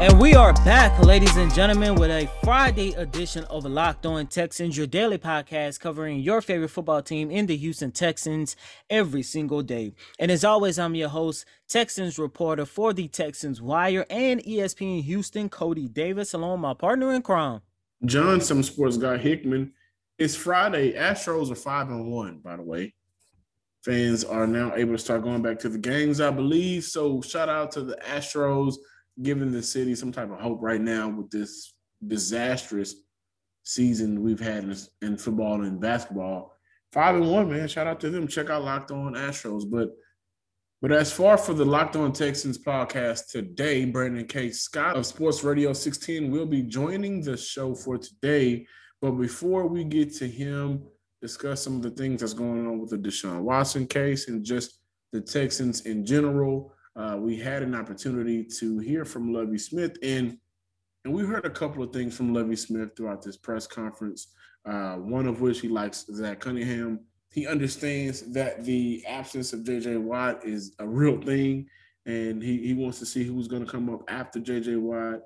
And we are back, ladies and gentlemen, with a Friday edition of Locked On Texans, your daily podcast covering your favorite football team in the Houston Texans every single day. And as always, I'm your host, Texans reporter for the Texans Wire and ESPN Houston, Cody Davis, along with my partner in crime. John, some sports guy Hickman. It's Friday. Astros are five and one, by the way. Fans are now able to start going back to the games, I believe. So shout out to the Astros giving the city some type of hope right now with this disastrous season we've had in, in football and basketball. Five and one, man. Shout out to them. Check out Locked On Astros. But but as far for the Locked On Texans podcast today, Brandon K. Scott of Sports Radio 16 will be joining the show for today. But before we get to him, discuss some of the things that's going on with the Deshaun Watson case and just the Texans in general uh, we had an opportunity to hear from Lovie Smith, and and we heard a couple of things from Lovie Smith throughout this press conference. Uh, one of which he likes Zach Cunningham. He understands that the absence of JJ Watt is a real thing, and he, he wants to see who's going to come up after JJ Watt.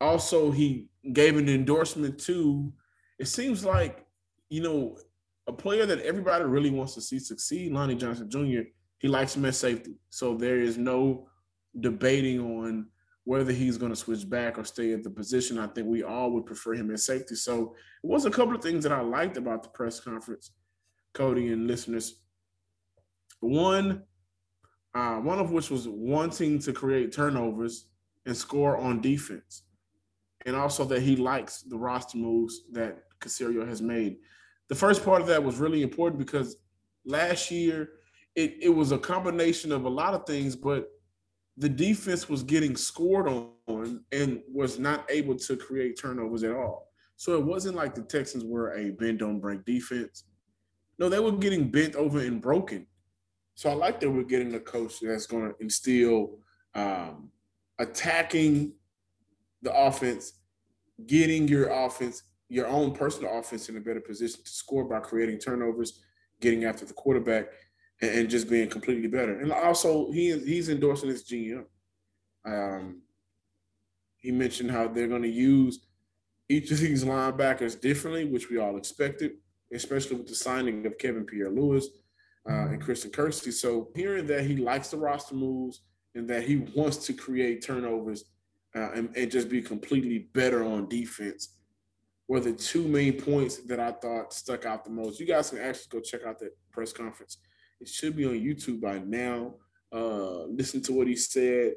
Also, he gave an endorsement to. It seems like you know a player that everybody really wants to see succeed, Lonnie Johnson Jr he likes him at safety. So there is no debating on whether he's going to switch back or stay at the position. I think we all would prefer him at safety. So it was a couple of things that I liked about the press conference, Cody and listeners. One, uh, one of which was wanting to create turnovers and score on defense, and also that he likes the roster moves that Caserio has made. The first part of that was really important because last year it, it was a combination of a lot of things, but the defense was getting scored on and was not able to create turnovers at all. So it wasn't like the Texans were a bend don't break defense. No, they were getting bent over and broken. So I like that we're getting a coach that's going to instill um, attacking the offense, getting your offense, your own personal offense in a better position to score by creating turnovers, getting after the quarterback and, just being completely better. And also, he he's endorsing his GM. Um, he mentioned how they're going to use each of these linebackers differently, which we all expected, especially with the signing of Kevin Pierre-Louis uh, and Christian Kirksey. So hearing that he likes the roster moves and that he wants to create turnovers uh, and, and, just be completely better on defense were the two main points that I thought stuck out the most. You guys can actually go check out that press conference it should be on YouTube by now. Uh, listen to what he said.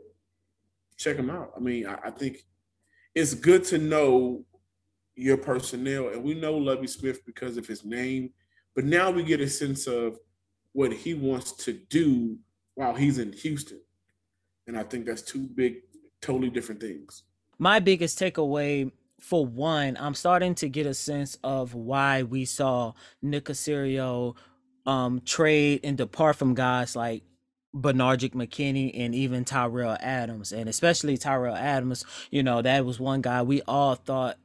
Check him out. I mean, I, I think it's good to know your personnel, and we know Lovie Smith because of his name, but now we get a sense of what he wants to do while he's in Houston. And I think that's two big, totally different things. My biggest takeaway for one, I'm starting to get a sense of why we saw Nick Caserio um trade and depart from guys like Benardrick McKinney and even Tyrell Adams, and especially Tyrell Adams, you know, that was one guy we all thought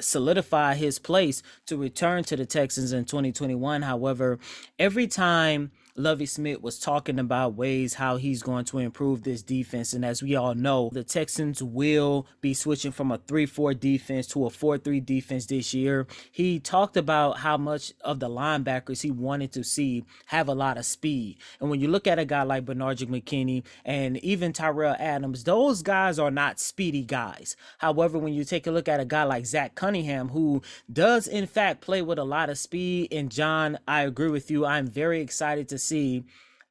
solidify his place to return to the Texans in 2021. However, every time Lovie Smith was talking about ways how he's going to improve this defense. And as we all know, the Texans will be switching from a 3 4 defense to a 4 3 defense this year. He talked about how much of the linebackers he wanted to see have a lot of speed. And when you look at a guy like Benardrick McKinney and even Tyrell Adams, those guys are not speedy guys. However, when you take a look at a guy like Zach Cunningham, who does in fact play with a lot of speed, and John, I agree with you. I'm very excited to see.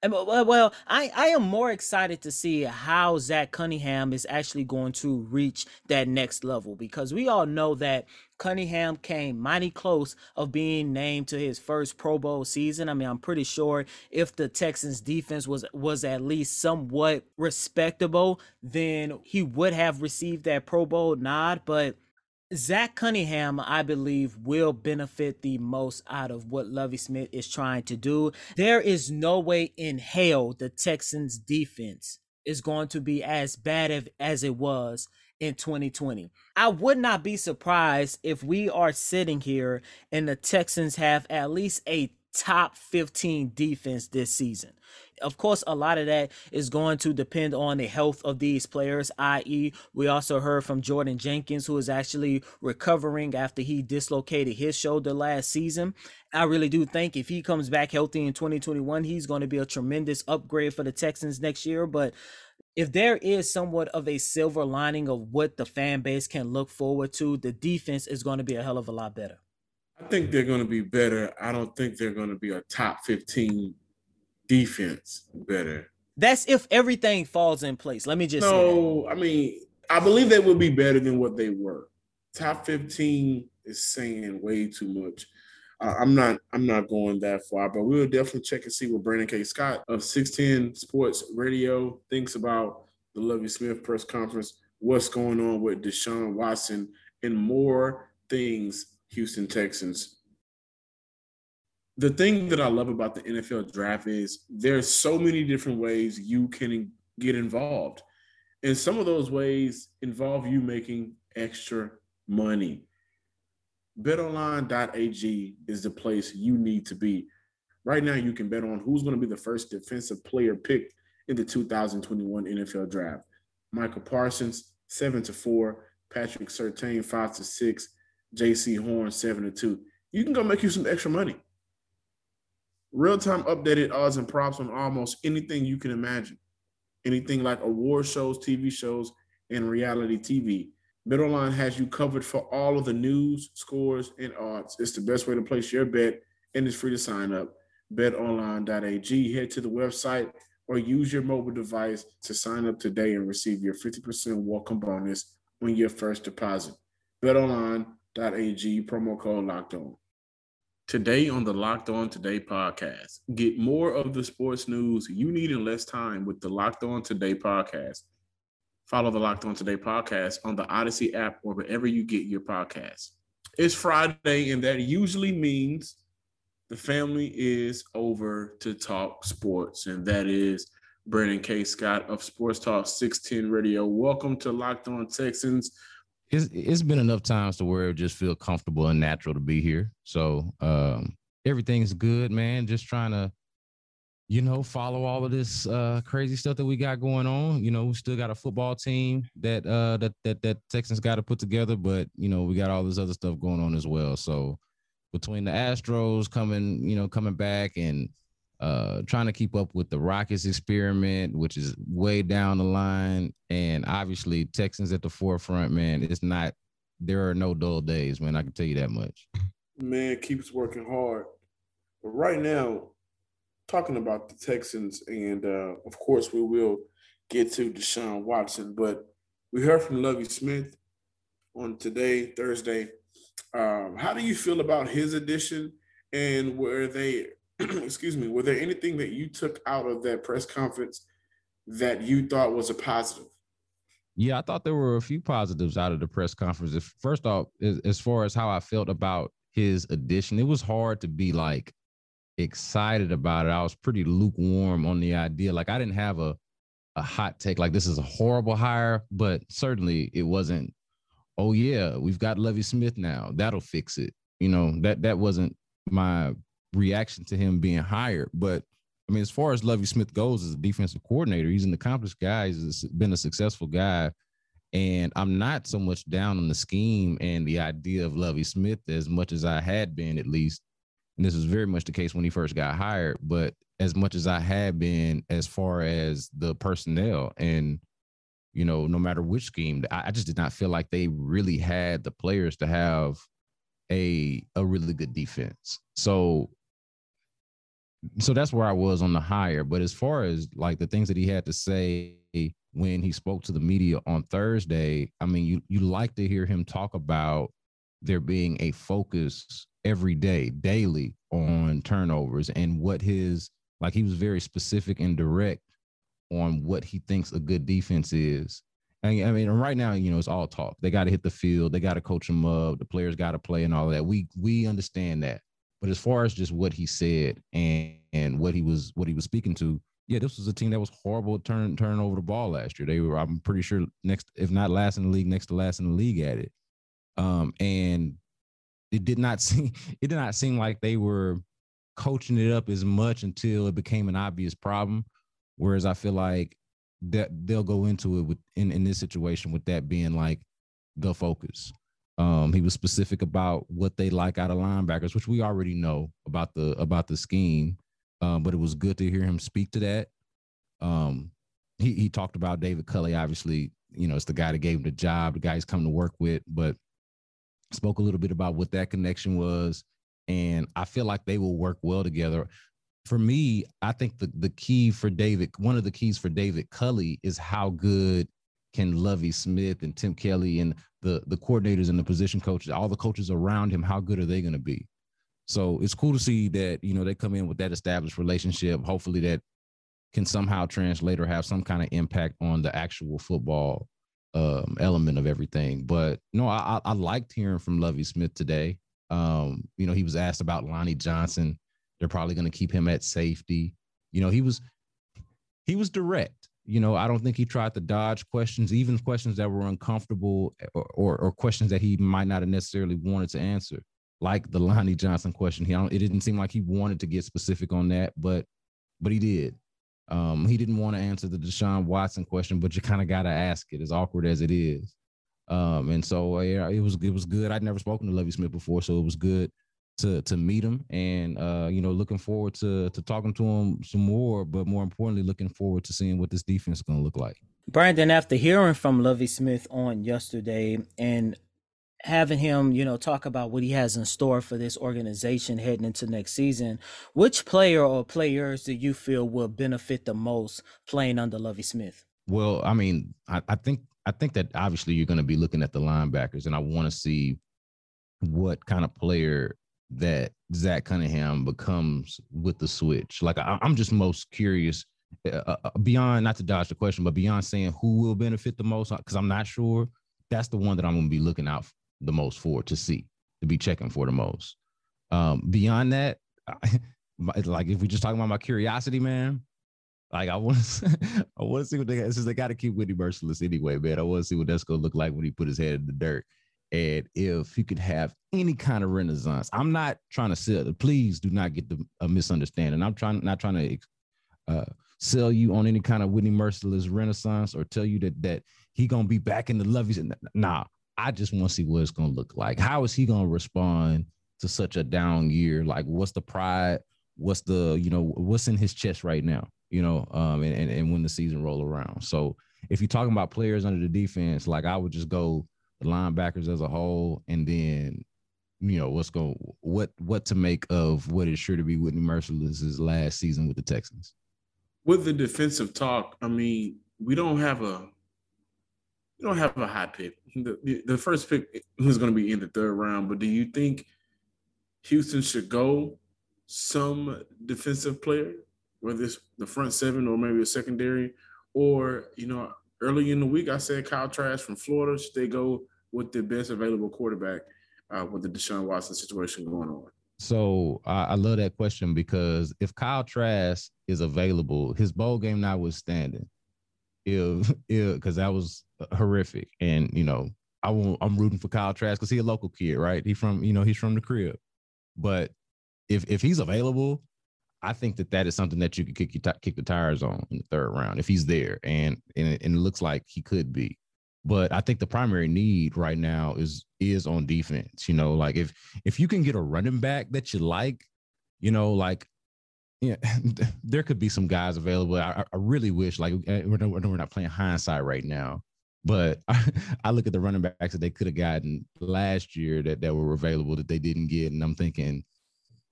Well, I, I am more excited to see how Zach Cunningham is actually going to reach that next level because we all know that Cunningham came mighty close of being named to his first Pro Bowl season. I mean, I'm pretty sure if the Texans defense was was at least somewhat respectable, then he would have received that Pro Bowl nod. But Zach Cunningham, I believe, will benefit the most out of what Lovie Smith is trying to do. There is no way in hell the Texans defense is going to be as bad as it was in 2020. I would not be surprised if we are sitting here and the Texans have at least a top 15 defense this season. Of course, a lot of that is going to depend on the health of these players, i.e., we also heard from Jordan Jenkins, who is actually recovering after he dislocated his shoulder last season. I really do think if he comes back healthy in 2021, he's going to be a tremendous upgrade for the Texans next year. But if there is somewhat of a silver lining of what the fan base can look forward to, the defense is going to be a hell of a lot better. I think they're going to be better. I don't think they're going to be a top 15 defense better. That's if everything falls in place. Let me just no. I mean, I believe they will be better than what they were. Top 15 is saying way too much. Uh, I'm not. I'm not going that far, but we'll definitely check and see what Brandon K. Scott of 610 Sports Radio thinks about the Lovie Smith press conference. What's going on with Deshaun Watson and more things Houston Texans. The thing that I love about the NFL draft is there's so many different ways you can get involved. And some of those ways involve you making extra money. BetOnline.ag is the place you need to be. Right now, you can bet on who's going to be the first defensive player picked in the 2021 NFL Draft. Michael Parsons, seven to four. Patrick Surtain, five to six. Jaycee Horn, seven to two. You can go make you some extra money. Real time updated odds and props on almost anything you can imagine. Anything like award shows, TV shows, and reality TV. BetOnline has you covered for all of the news, scores, and odds. It's the best way to place your bet, and it's free to sign up. BetOnline.ag. Head to the website or use your mobile device to sign up today and receive your 50% welcome bonus on your first deposit. BetOnline.ag promo code locked on. Today on the Locked On Today podcast, get more of the sports news you need in less time with the Locked On Today podcast. Follow the Locked On Today podcast on the Odyssey app or wherever you get your podcasts. It's Friday, and that usually means the family is over to talk sports, and that is Brandon K. Scott of Sports Talk 610 Radio. Welcome to Locked On Texans it's it's been enough times to where it just feel comfortable and natural to be here. So um, everything's good, man. Just trying to, you know, follow all of this uh, crazy stuff that we got going on. You know, we still got a football team that uh, that that that Texans got to put together, but you know, we got all this other stuff going on as well. So between the Astros coming, you know, coming back and uh, trying to keep up with the Rockets experiment, which is way down the line, and obviously Texans at the forefront. Man, it's not. There are no dull days, man. I can tell you that much. Man keeps working hard, but right now, talking about the Texans, and uh, of course we will get to Deshaun Watson, but we heard from Lovie Smith on today, Thursday. Um, how do you feel about his addition, and where they excuse me, were there anything that you took out of that press conference that you thought was a positive? Yeah, I thought there were a few positives out of the press conference. First off, as far as how I felt about his addition, it was hard to be like excited about it. I was pretty lukewarm on the idea. Like I didn't have a a hot take like this is a horrible hire, but certainly it wasn't. Oh yeah, we've got Lovie Smith now. That'll fix it. You know that that wasn't my reaction to him being hired. But I mean, as far as Lovie Smith goes as a defensive coordinator, he's an accomplished guy. He's been a successful guy. And I'm not so much down on the scheme and the idea of Lovie Smith as much as I had been, at least. And this was very much the case when he first got hired, but as much as I had been as far as the personnel and you know, no matter which scheme, I, just did not feel like they really had the players to have a a really good defense. So so that's where I was on the hire. But as far as like the things that he had to say when he spoke to the media on Thursday, I mean, you you like to hear him talk about there being a focus every day, daily on turnovers and what his like he was very specific and direct on what he thinks a good defense is. And, I mean, right now, you know, it's all talk. They got to hit the field. They got to coach them up. The players got to play and all that. We we understand that. But as far as just what he said and and what he was what he was speaking to, yeah, this was a team that was horrible turn turning over the ball last year. They were, I'm pretty sure, next if not last in the league, next to last in the league at it. Um, and it did not seem it did not seem like they were coaching it up as much until it became an obvious problem. Whereas I feel like that they'll go into it with in, in this situation with that being like the focus. Um, he was specific about what they like out of linebackers, which we already know about the about the scheme. Um, but it was good to hear him speak to that. Um, he he talked about David Culley. Obviously, you know, it's the guy that gave him the job, the guy he's come to work with, but spoke a little bit about what that connection was. And I feel like they will work well together for me, I think the, the key for David, one of the keys for David Culley is how good can Lovie Smith and Tim Kelly and the the coordinators and the position coaches, all the coaches around him, how good are they going to be? So it's cool to see that you know they come in with that established relationship. Hopefully that can somehow translate or have some kind of impact on the actual football um, element of everything. But no, I, I liked hearing from Lovie Smith today. Um, you know, he was asked about Lonnie Johnson they're probably going to keep him at safety. You know, he was he was direct. You know, I don't think he tried to dodge questions, even questions that were uncomfortable or, or, or questions that he might not have necessarily wanted to answer, like the Lonnie Johnson question. He it didn't seem like he wanted to get specific on that, but but he did. Um, he didn't want to answer the Deshaun Watson question, but you kind of got to ask it, as awkward as it is. Um, and so yeah, it was it was good. I'd never spoken to Lovie Smith before, so it was good to to meet him and uh you know looking forward to to talking to him some more but more importantly looking forward to seeing what this defense is going to look like. Brandon after hearing from lovie smith on yesterday and having him you know talk about what he has in store for this organization heading into next season which player or players do you feel will benefit the most playing under lovie smith? Well i mean i, I think i think that obviously you're going to be looking at the linebackers and i want to see what kind of player that Zach Cunningham becomes with the switch. Like I, am just most curious uh, uh, uh, beyond not to dodge the question, but beyond saying who will benefit the most because I'm not sure. That's the one that I'm going to be looking out the most for to see to be checking for the most. Um, beyond that, I, like if we just talking about my curiosity, man. Like I want to, I want to see what they got. since they got to keep Whitney Mercilus anyway, man. I want to see what that's gonna look like when he put his head in the dirt and if he could have any kind of renaissance. I'm not trying to sell. Please do not get the a misunderstanding. I'm trying not trying to uh, sell you on any kind of Whitney Mercilus renaissance or tell you that that he gonna be back in the lovies. Nah, I just want to see what it's gonna look like. How is he gonna respond to such a down year? Like, what's the pride? What's the you know what's in his chest right now? You know, um, and and, and when the season roll around. So if you're talking about players under the defense, like I would just go the linebackers as a whole, and then you know what's going what what to make of what is sure to be Whitney Mercilus' last season with the Texans. With the defensive talk, I mean, we don't have a we don't have a high pick. The, the first pick is going to be in the third round, but do you think Houston should go some defensive player, whether it's the front seven or maybe a secondary, or you know, early in the week I said Kyle Trask from Florida. Should they go with the best available quarterback uh, with the Deshaun Watson situation going on? So uh, I love that question because if Kyle Trask is available, his bowl game notwithstanding, if if because that was horrific, and you know I won't, I'm rooting for Kyle Trask because he's a local kid, right? He from you know he's from the crib, but if if he's available, I think that that is something that you could kick kick the tires on in the third round if he's there, and and it, and it looks like he could be. But I think the primary need right now is is on defense. You know, like if if you can get a running back that you like, you know, like yeah, there could be some guys available. I, I really wish, like, eh, we're not, we're not playing hindsight right now, but I, I, look at the running backs that they could have gotten last year that, that were available that they didn't get, and I'm thinking,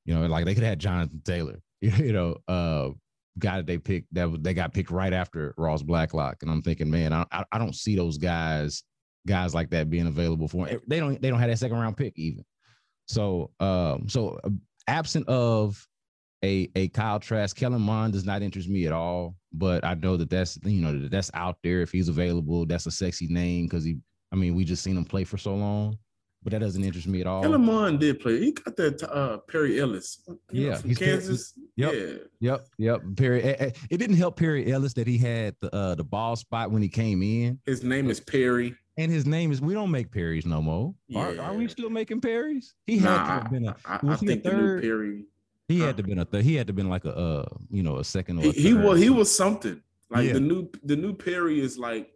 you know, like they could have had Jonathan Taylor, you know, uh, guy that they picked that they got picked right after Ross Blacklock, and I'm thinking, man, I, I don't see those guys guys like that being available for them. They don't they don't have that second round pick even. So um so uh, absent of a a Kyle Trask. Kellen Mond does not interest me at all, but I know that that's you know that's out there if he's available. That's a sexy name because he. I mean, we just seen him play for so long, but that doesn't interest me at all. Kellen Mond did play. He got that uh, Perry Ellis. you know, Yeah, from he's Perry- Kansas. Yep. Yeah, Yep, yep. Perry. eh, eh, It didn't help Perry Ellis that he had the uh, the ball spot when he came in, his name is Perry. and his name is. We don't make Perrys no more. Are, are we still making Perrys? He had to have been a. I, I a think the new third? Perry. He huh. had to been a. Th- he had to been like a uh, you know, a second or He, a he third. was he was something. Like Yeah. the new the new Perry is like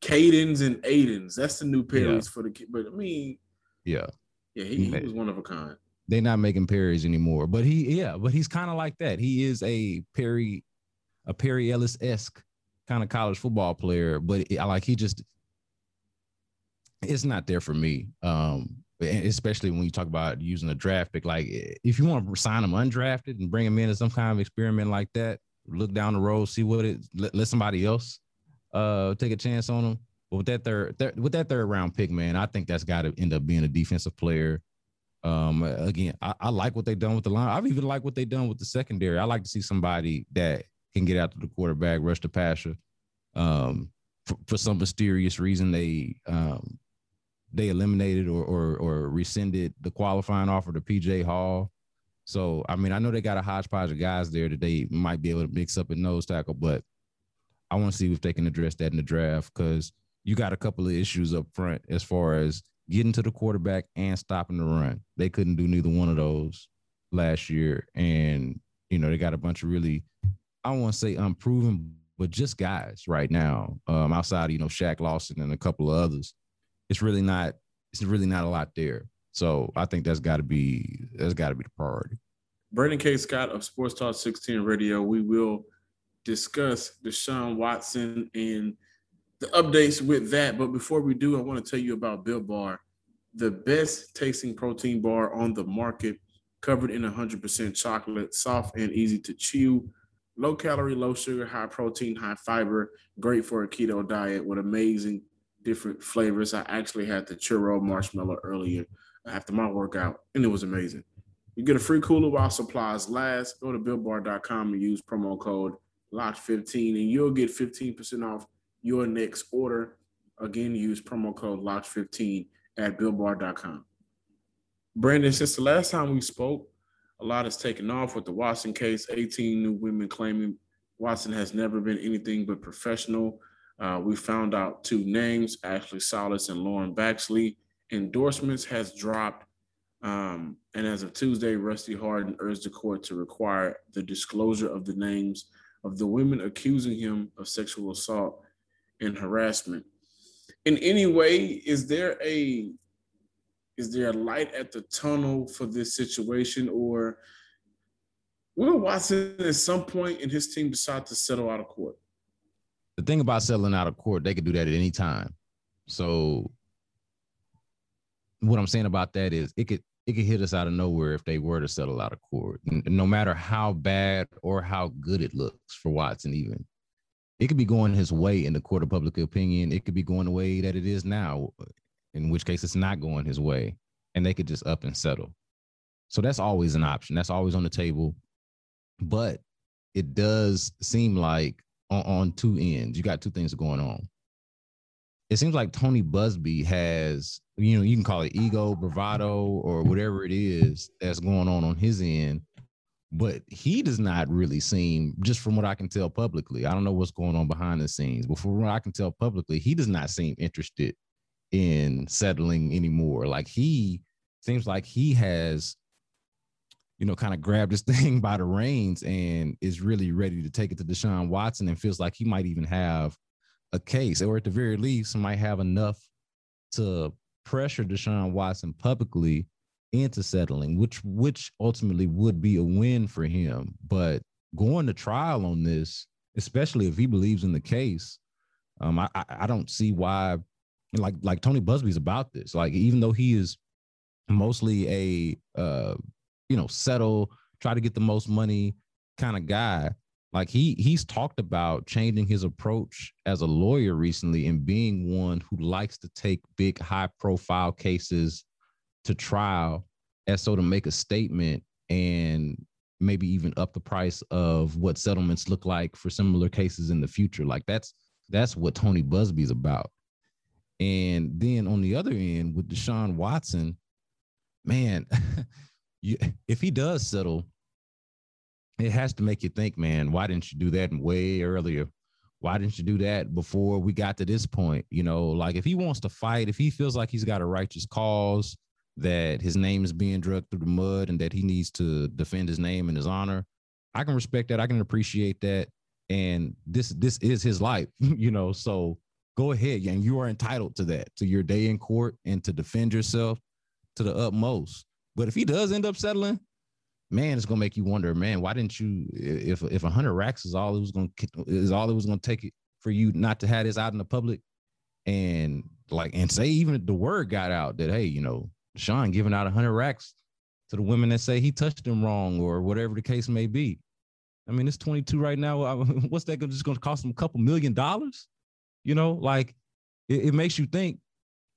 Cadens and Aidens. That's the new Perrys for the kid. But I mean, Yeah, yeah, he, he was one of a kind. they're not making Perrys anymore. But he, yeah, but he's kind of like that. He is a Perry, a Perry Ellis esque kind of college football player. But it, I like he just, it's not there for me. Um, especially when you talk about using a draft pick. Like if you want to sign him undrafted and bring him in as some kind of experiment like that, look down the road, see what it let, let somebody else uh take a chance on him. But with that third, third with that third round pick, man, I think that's got to end up being a defensive player. Um, again, I, I like what they've done with the line. I've even liked what they've done with the secondary. I like to see somebody that can get out to the quarterback, rush the passer. Um, for, for some mysterious reason, they um they eliminated or, or or rescinded the qualifying offer to PJ Hall. So I mean, I know they got a hodgepodge of guys there that they might be able to mix up in nose tackle, but I want to see if they can address that in the draft because you got a couple of issues up front as far as getting to the quarterback and stopping the run. They couldn't do neither one of those last year, and you know they got a bunch of really I don't want to say unproven, but just guys right now. Um, outside of you know Shaq Lawson and a couple of others, it's really not it's really not a lot there. So I think that's got to be that's got to be the priority. Brandon K. Scott of Sports Talk 16 Radio. We will discuss Deshaun Watson and the updates with that. But before we do, I want to tell you about Built Bar, the best tasting protein bar on the market, covered in 100% chocolate, soft and easy to chew, low calorie, low sugar, high protein, high fiber, great for a keto diet with amazing different flavors. I actually had the churro marshmallow earlier after my workout, and it was amazing. You get a free cooler while supplies last. Go to builtbar.com and use promo code LOCK15 and you'll get 15% off your next order. Again, use promo code LOCK15 at builtbar.com. Brandon, since the last time we spoke, a lot has taken off with the Watson case. 18 new women claiming Watson has never been anything but professional. Uh, we found out two names, Ashley Solis and Lauren Baxley. Endorsements has dropped um, and as of Tuesday, Rusty Hardin urged the court to require the disclosure of the names of the women accusing him of sexual assault and harassment. In any way, is there a is there a light at the tunnel for this situation, or will Watson at some point in his team decide to settle out of court? The thing about settling out of court, they could do that at any time. So what I'm saying about that is it could it could hit us out of nowhere if they were to settle out of court. No matter how bad or how good it looks for Watson, even it could be going his way in the court of public opinion. It could be going the way that it is now, in which case it's not going his way, and they could just up and settle. So that's always an option. That's always on the table. But it does seem like on, on two ends, you got two things going on it seems like Tony Buzbee has, you know, you can call it ego, bravado, or whatever it is that's going on on his end, but he does not really seem, just from what I can tell publicly, I don't know what's going on behind the scenes, but from what I can tell publicly, he does not seem interested in settling anymore. Like he seems like he has, you know, kind of grabbed this thing by the reins and is really ready to take it to Deshaun Watson and feels like he might even have a case, or at the very least, might have enough to pressure Deshaun Watson publicly into settling, which which ultimately would be a win for him. But going to trial on this, especially if he believes in the case, um, I I, don't see why, like like Tony Buzbee's about this. Like even though he is mostly a uh, you know settle, try to get the most money kind of guy like he he's talked about changing his approach as a lawyer recently and being one who likes to take big high profile cases to trial as so to make a statement and maybe even up the price of what settlements look like for similar cases in the future. Like that's that's what Tony Buzbee's about. And then on the other end with Deshaun Watson, man, you, if he does settle, it has to make you think, man, why didn't you do that way earlier? Why didn't you do that before we got to this point? You know, like if he wants to fight, if he feels like he's got a righteous cause, that his name is being dragged through the mud and that he needs to defend his name and his honor, I can respect that. I can appreciate that. And this this is his life, you know. So go ahead, and you are entitled to that, to your day in court and to defend yourself to the utmost. But if he does end up settling, man, it's gonna make you wonder, man, why didn't you? If if a hundred racks is all it was gonna is all it was gonna take it for you not to have this out in the public, and like and say even the word got out that hey, you know, Sean giving out a hundred racks to the women that say he touched them wrong or whatever the case may be. I mean, it's 22 right now. What's that just going to cost him a couple million dollars? You know, like it, it makes you think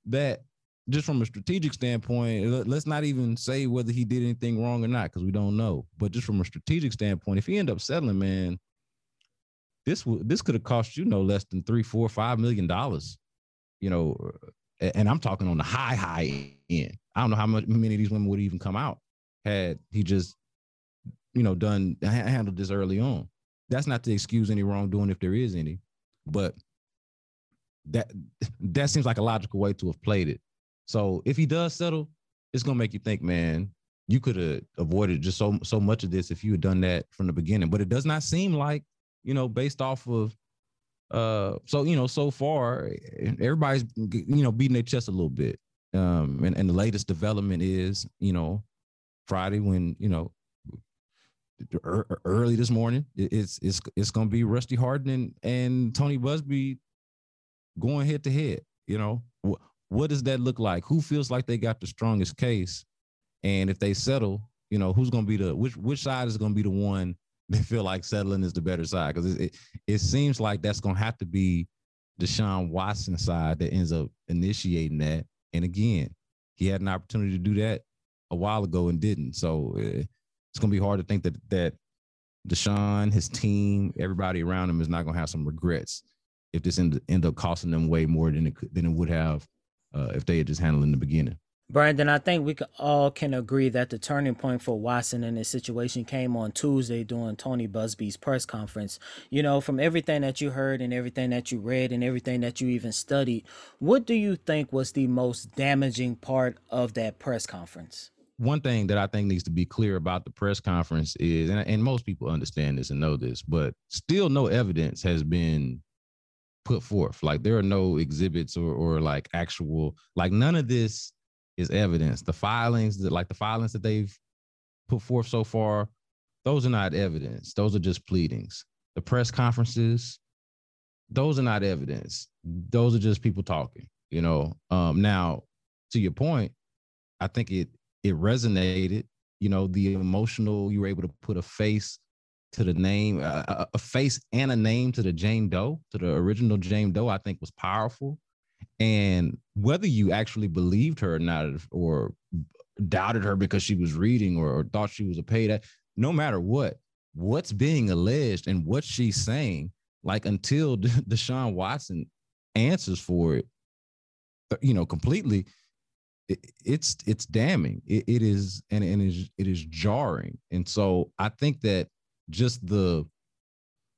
that just from a strategic standpoint, let's not even say whether he did anything wrong or not because we don't know. But just from a strategic standpoint, if he end up settling, man, this w- this could have cost you no less than three, four, five million dollars. You know, and I'm talking on the high, high end. I don't know how much many of these women would even come out had he just, you know, done handled this early on. That's not to excuse any wrongdoing if there is any, but that that seems like a logical way to have played it. So if he does settle, it's gonna make you think, man, you could have avoided just so so much of this if you had done that from the beginning. But it does not seem like, you know, based off of uh so you know, so far everybody's you know beating their chest a little bit. Um and, and the latest development is, you know, Friday when, you know, early this morning, it's it's it's gonna be Rusty Hardin and, and Tony Buzbee going head to head. You know, what does that look like? Who feels like they got the strongest case? And if they settle, you know, who's going to be the which which side is going to be the one that feel like settling is the better side? Because it, it, it seems like that's going to have to be Deshaun Watson side that ends up initiating that. And again, he had an opportunity to do that a while ago and didn't. So uh, it's going to be hard to think that that Deshaun, his team, everybody around him is not going to have some regrets if this end, end up costing them way more than it than it would have uh, if they had just handled in the beginning. Brandon, I think we all can agree that the turning point for Watson in this situation came on Tuesday during Tony Buzbee's press conference. You know, from everything that you heard and everything that you read and everything that you even studied, what do you think was the most damaging part of that press conference? One thing that I think needs to be clear about the press conference is, and, and most people understand this and know this, but still no evidence has been put forth. Like there are no exhibits or or like actual like none of this is evidence. The filings that like the filings that they've put forth so far, those are not evidence. Those are just pleadings. The press conferences, those are not evidence. Those are just people talking, you know. Um now to your point, I think it it resonated, you know, the emotional you were able to put a face to the name, uh, a face and a name to the Jane Doe, to the original Jane Doe, I think was powerful. And whether you actually believed her or not, or doubted her because she was reading or, or thought she was a paid, no matter what, what's being alleged and what she's saying, like until Deshaun Watson answers for it, uh, you know, completely, it, it's it's damning. It, it is and, and it is it is jarring. And so I think that just the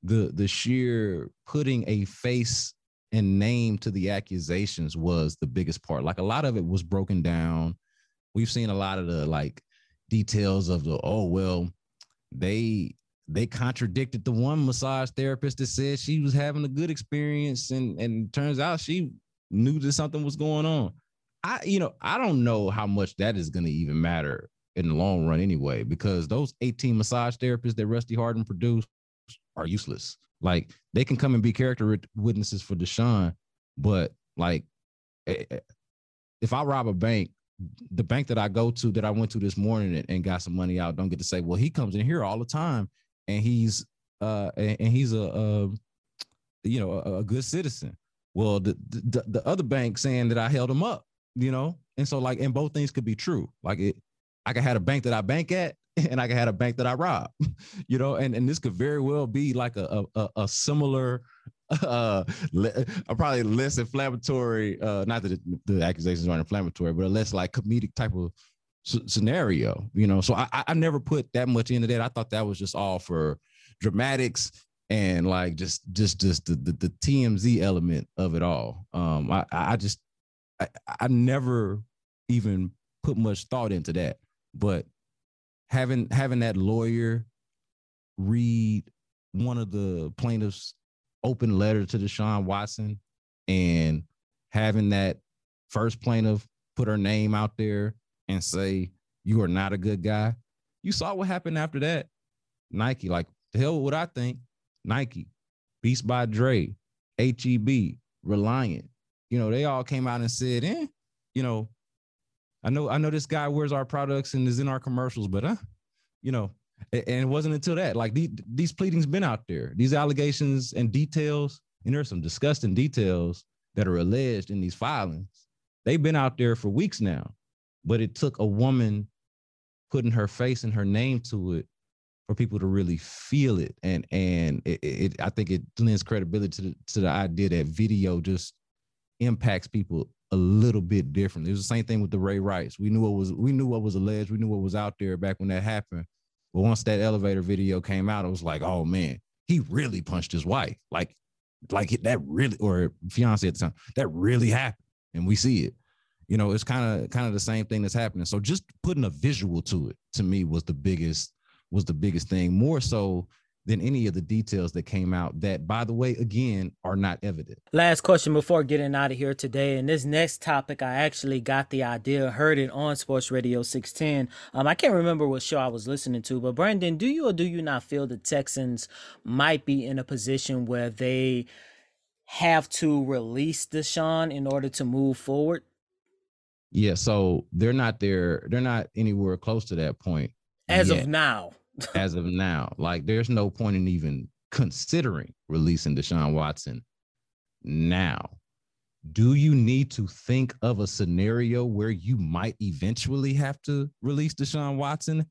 the the sheer putting a face and name to the accusations was the biggest part. Like a lot of it was broken down. We've seen a lot of the like details of the oh well, they they contradicted the one massage therapist that said she was having a good experience and and turns out she knew that something was going on. I you know, I don't know how much that is going to even matter in the long run anyway, because those 18 massage therapists that Rusty Hardin produced are useless. Like they can come and be character witnesses for Deshaun, but like eh, eh, if I rob a bank, the bank that I go to that I went to this morning and, and got some money out, don't get to say, well, he comes in here all the time and he's uh and, and he's a, a you know a, a good citizen. Well, the, the the other bank saying that I held him up, you know, and so like and both things could be true. Like it, I could have a bank that I bank at and I could had a bank that I rob, you know, and, and this could very well be like a a, a similar, uh, le- probably less inflammatory. Uh, not that the accusations aren't inflammatory, but a less like comedic type of s- scenario, you know. So I I never put that much into that. I thought that was just all for dramatics and like just just just the the, the TMZ element of it all. Um, I I just I, I never even put much thought into that, but having having that lawyer read one of the plaintiffs' open letter to Deshaun Watson and having that first plaintiff put her name out there and say you are not a good guy. You saw what happened after that. Nike, like the hell what I think. Nike, Beats by Dre, HEB, Reliant. You know, they all came out and said, eh, you know, I know I know this guy wears our products and is in our commercials, but uh, you know, and it wasn't until that like these these pleadings been out there, these allegations and details, and there's some disgusting details that are alleged in these filings. They've been out there for weeks now, but it took a woman putting her face and her name to it for people to really feel it, and and it, it I think it lends credibility to the, to the idea that video just impacts people a little bit different. It was the same thing with the Ray Rice. We knew what was we knew what was alleged. We knew what was out there back when that happened. But once that elevator video came out, it was like, oh man, he really punched his wife. Like, like that really, or fiance at the time, that really happened, and we see it. You know, it's kind of kind of the same thing that's happening. So just putting a visual to it to me was the biggest was the biggest thing. More so than any of the details that came out that by the way again are not evident. Last question before getting out of here today and this next topic i actually got the idea heard it on sports radio 610 um, i can't remember what show i was listening to but brandon do you or do you not feel the texans might be in a position where they have to release deshaun in order to move forward? Yeah so they're not there they're not anywhere close to that point as yet. of now as of now. Like there's no point in even considering releasing Deshaun Watson now. Do you need to think of a scenario where you might eventually have to release Deshaun Watson?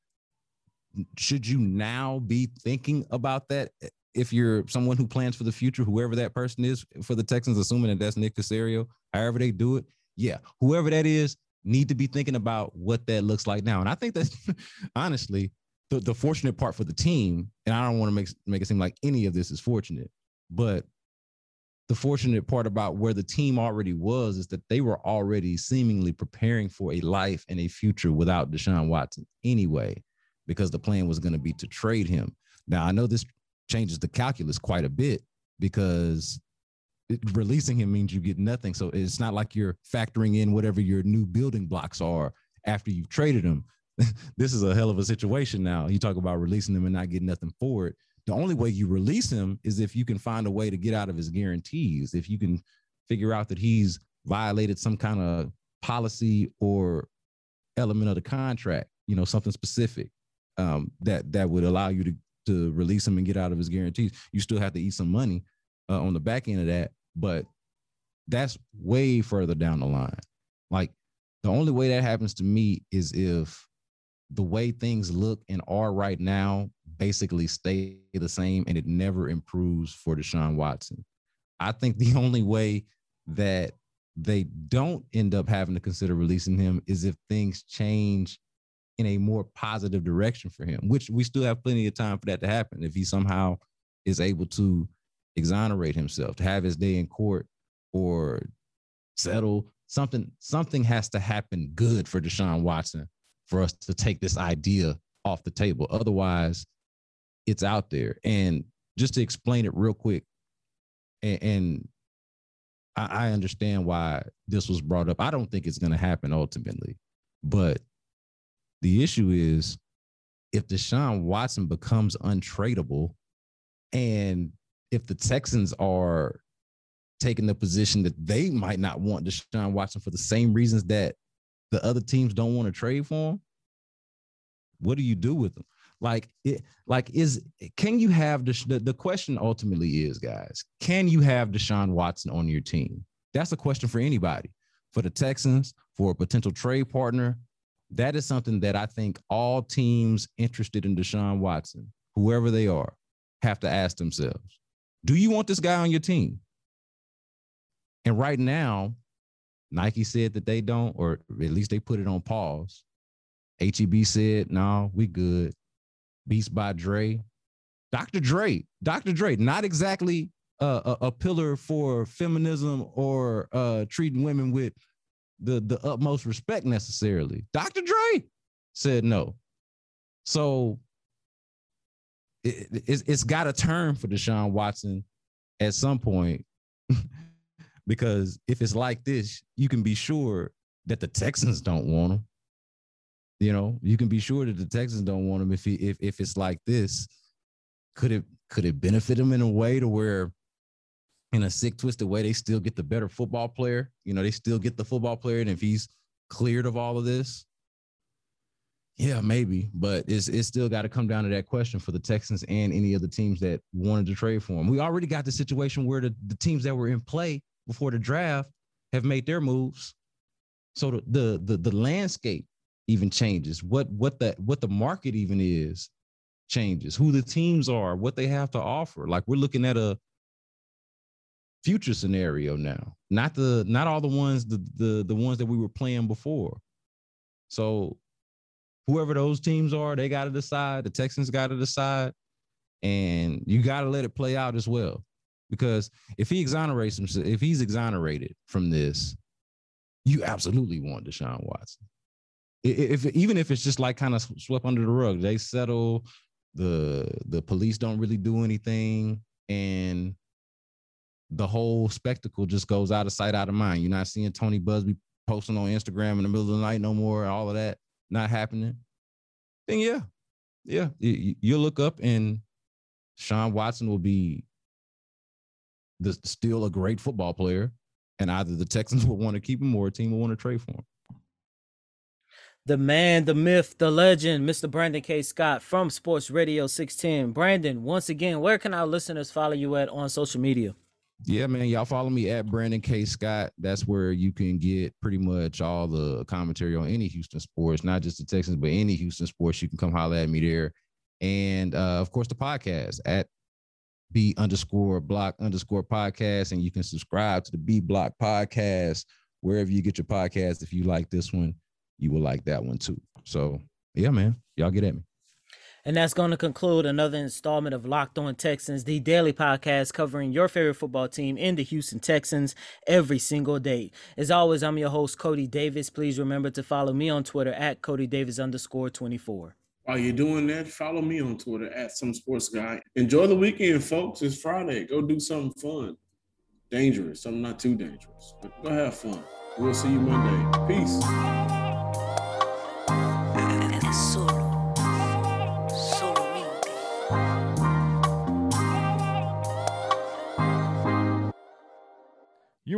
Should you now be thinking about that? If you're someone who plans for the future, whoever that person is for the Texans, assuming that that's Nick Caserio, however they do it, yeah, whoever that is, need to be thinking about what that looks like now. And I think that honestly, the, the fortunate part for the team, and I don't want to make make it seem like any of this is fortunate, but the fortunate part about where the team already was is that they were already seemingly preparing for a life and a future without Deshaun Watson anyway, because the plan was going to be to trade him. Now I know this changes the calculus quite a bit because it, releasing him means you get nothing. So it's not like you're factoring in whatever your new building blocks are after you've traded him. this is a hell of a situation now. You talk about releasing him and not getting nothing for it. The only way you release him is if you can find a way to get out of his guarantees. If you can figure out that he's violated some kind of policy or element of the contract, you know, something specific um, that that would allow you to to release him and get out of his guarantees. You still have to eat some money uh, on the back end of that, but that's way further down the line. Like the only way that happens to me is if the way things look and are right now basically stay the same and it never improves for Deshaun Watson. I think the only way that they don't end up having to consider releasing him is if things change in a more positive direction for him, which we still have plenty of time for that to happen. If he somehow is able to exonerate himself, to have his day in court or settle something, something has to happen good for Deshaun Watson for us to take this idea off the table. Otherwise, it's out there. And just to explain it real quick, and, and I, I understand why this was brought up. I don't think it's going to happen ultimately, but the issue is if Deshaun Watson becomes untradeable, and if the Texans are taking the position that they might not want Deshaun Watson for the same reasons that the other teams don't want to trade for him, what do you do with them? Like it, like is can you have the, the the question ultimately is guys, can you have Deshaun Watson on your team? That's a question for anybody. For the Texans, for a potential trade partner, that is something that I think all teams interested in Deshaun Watson, whoever they are, have to ask themselves Do you want this guy on your team? And right now, Nike said that they don't, or at least they put it on pause. HEB said, no, we good. Beats by Dre. Dr. Dre, Dr. Dre, not exactly a, a, pillar for feminism or uh, treating women with the, the utmost respect necessarily. Dr. Dre said no. So it, it's, it's got a turn for Deshaun Watson at some point because if it's like this, you can be sure that the Texans don't want him. You know, you can be sure that the Texans don't want him if he if if it's like this. Could it could it benefit him in a way to where in a sick, twisted way, they still get the better football player. You know, they still get the football player. And if he's cleared of all of this, yeah, maybe. But it's it's still got to come down to that question for the Texans and any of the teams that wanted to trade for him. We already got the situation where the, the teams that were in play before the draft have made their moves. So the the, the landscape even changes. What what the what the market even is changes. Who the teams are, what they have to offer. Like we're looking at a future scenario now. Not the not all the ones the the the ones that we were playing before. So whoever those teams are, they got to decide. The Texans got to decide, and you got to let it play out as well. Because if he exonerates himself, if he's exonerated from this, you absolutely want Deshaun Watson. If, even if it's just like kind of swept under the rug, they settle. The the police don't really do anything, and the whole spectacle just goes out of sight, out of mind. You're not seeing Tony Buzbee posting on Instagram in the middle of the night no more. All of that not happening. Then yeah, yeah, you look up and Sean Watson will be the, still a great football player, and either the Texans will want to keep him or a team will want to trade for him. The man, the myth, the legend, Mr. Brandon K. Scott from Sports Radio 610. Brandon, once again, where can our listeners follow you at on social media? Yeah, man. Y'all follow me at Brandon K. Scott. That's where you can get pretty much all the commentary on any Houston sports, not just the Texans, but any Houston sports. You can come holler at me there. And uh, of course, the podcast at B underscore block underscore podcast. And you can subscribe to the B block podcast wherever you get your podcast. If you like this one, you will like that one too. So yeah, man. Y'all get at me. And that's going to conclude another installment of Locked On Texans, the daily podcast covering your favorite football team in the Houston Texans every single day. As always, I'm your host, Cody Davis. Please remember to follow me on Twitter at Cody Davis underscore 24. While you're doing that, follow me on Twitter at some sports guy. Enjoy the weekend, folks. It's Friday. Go do something fun, dangerous, something not too dangerous. But go have fun. We'll see you Monday. Peace.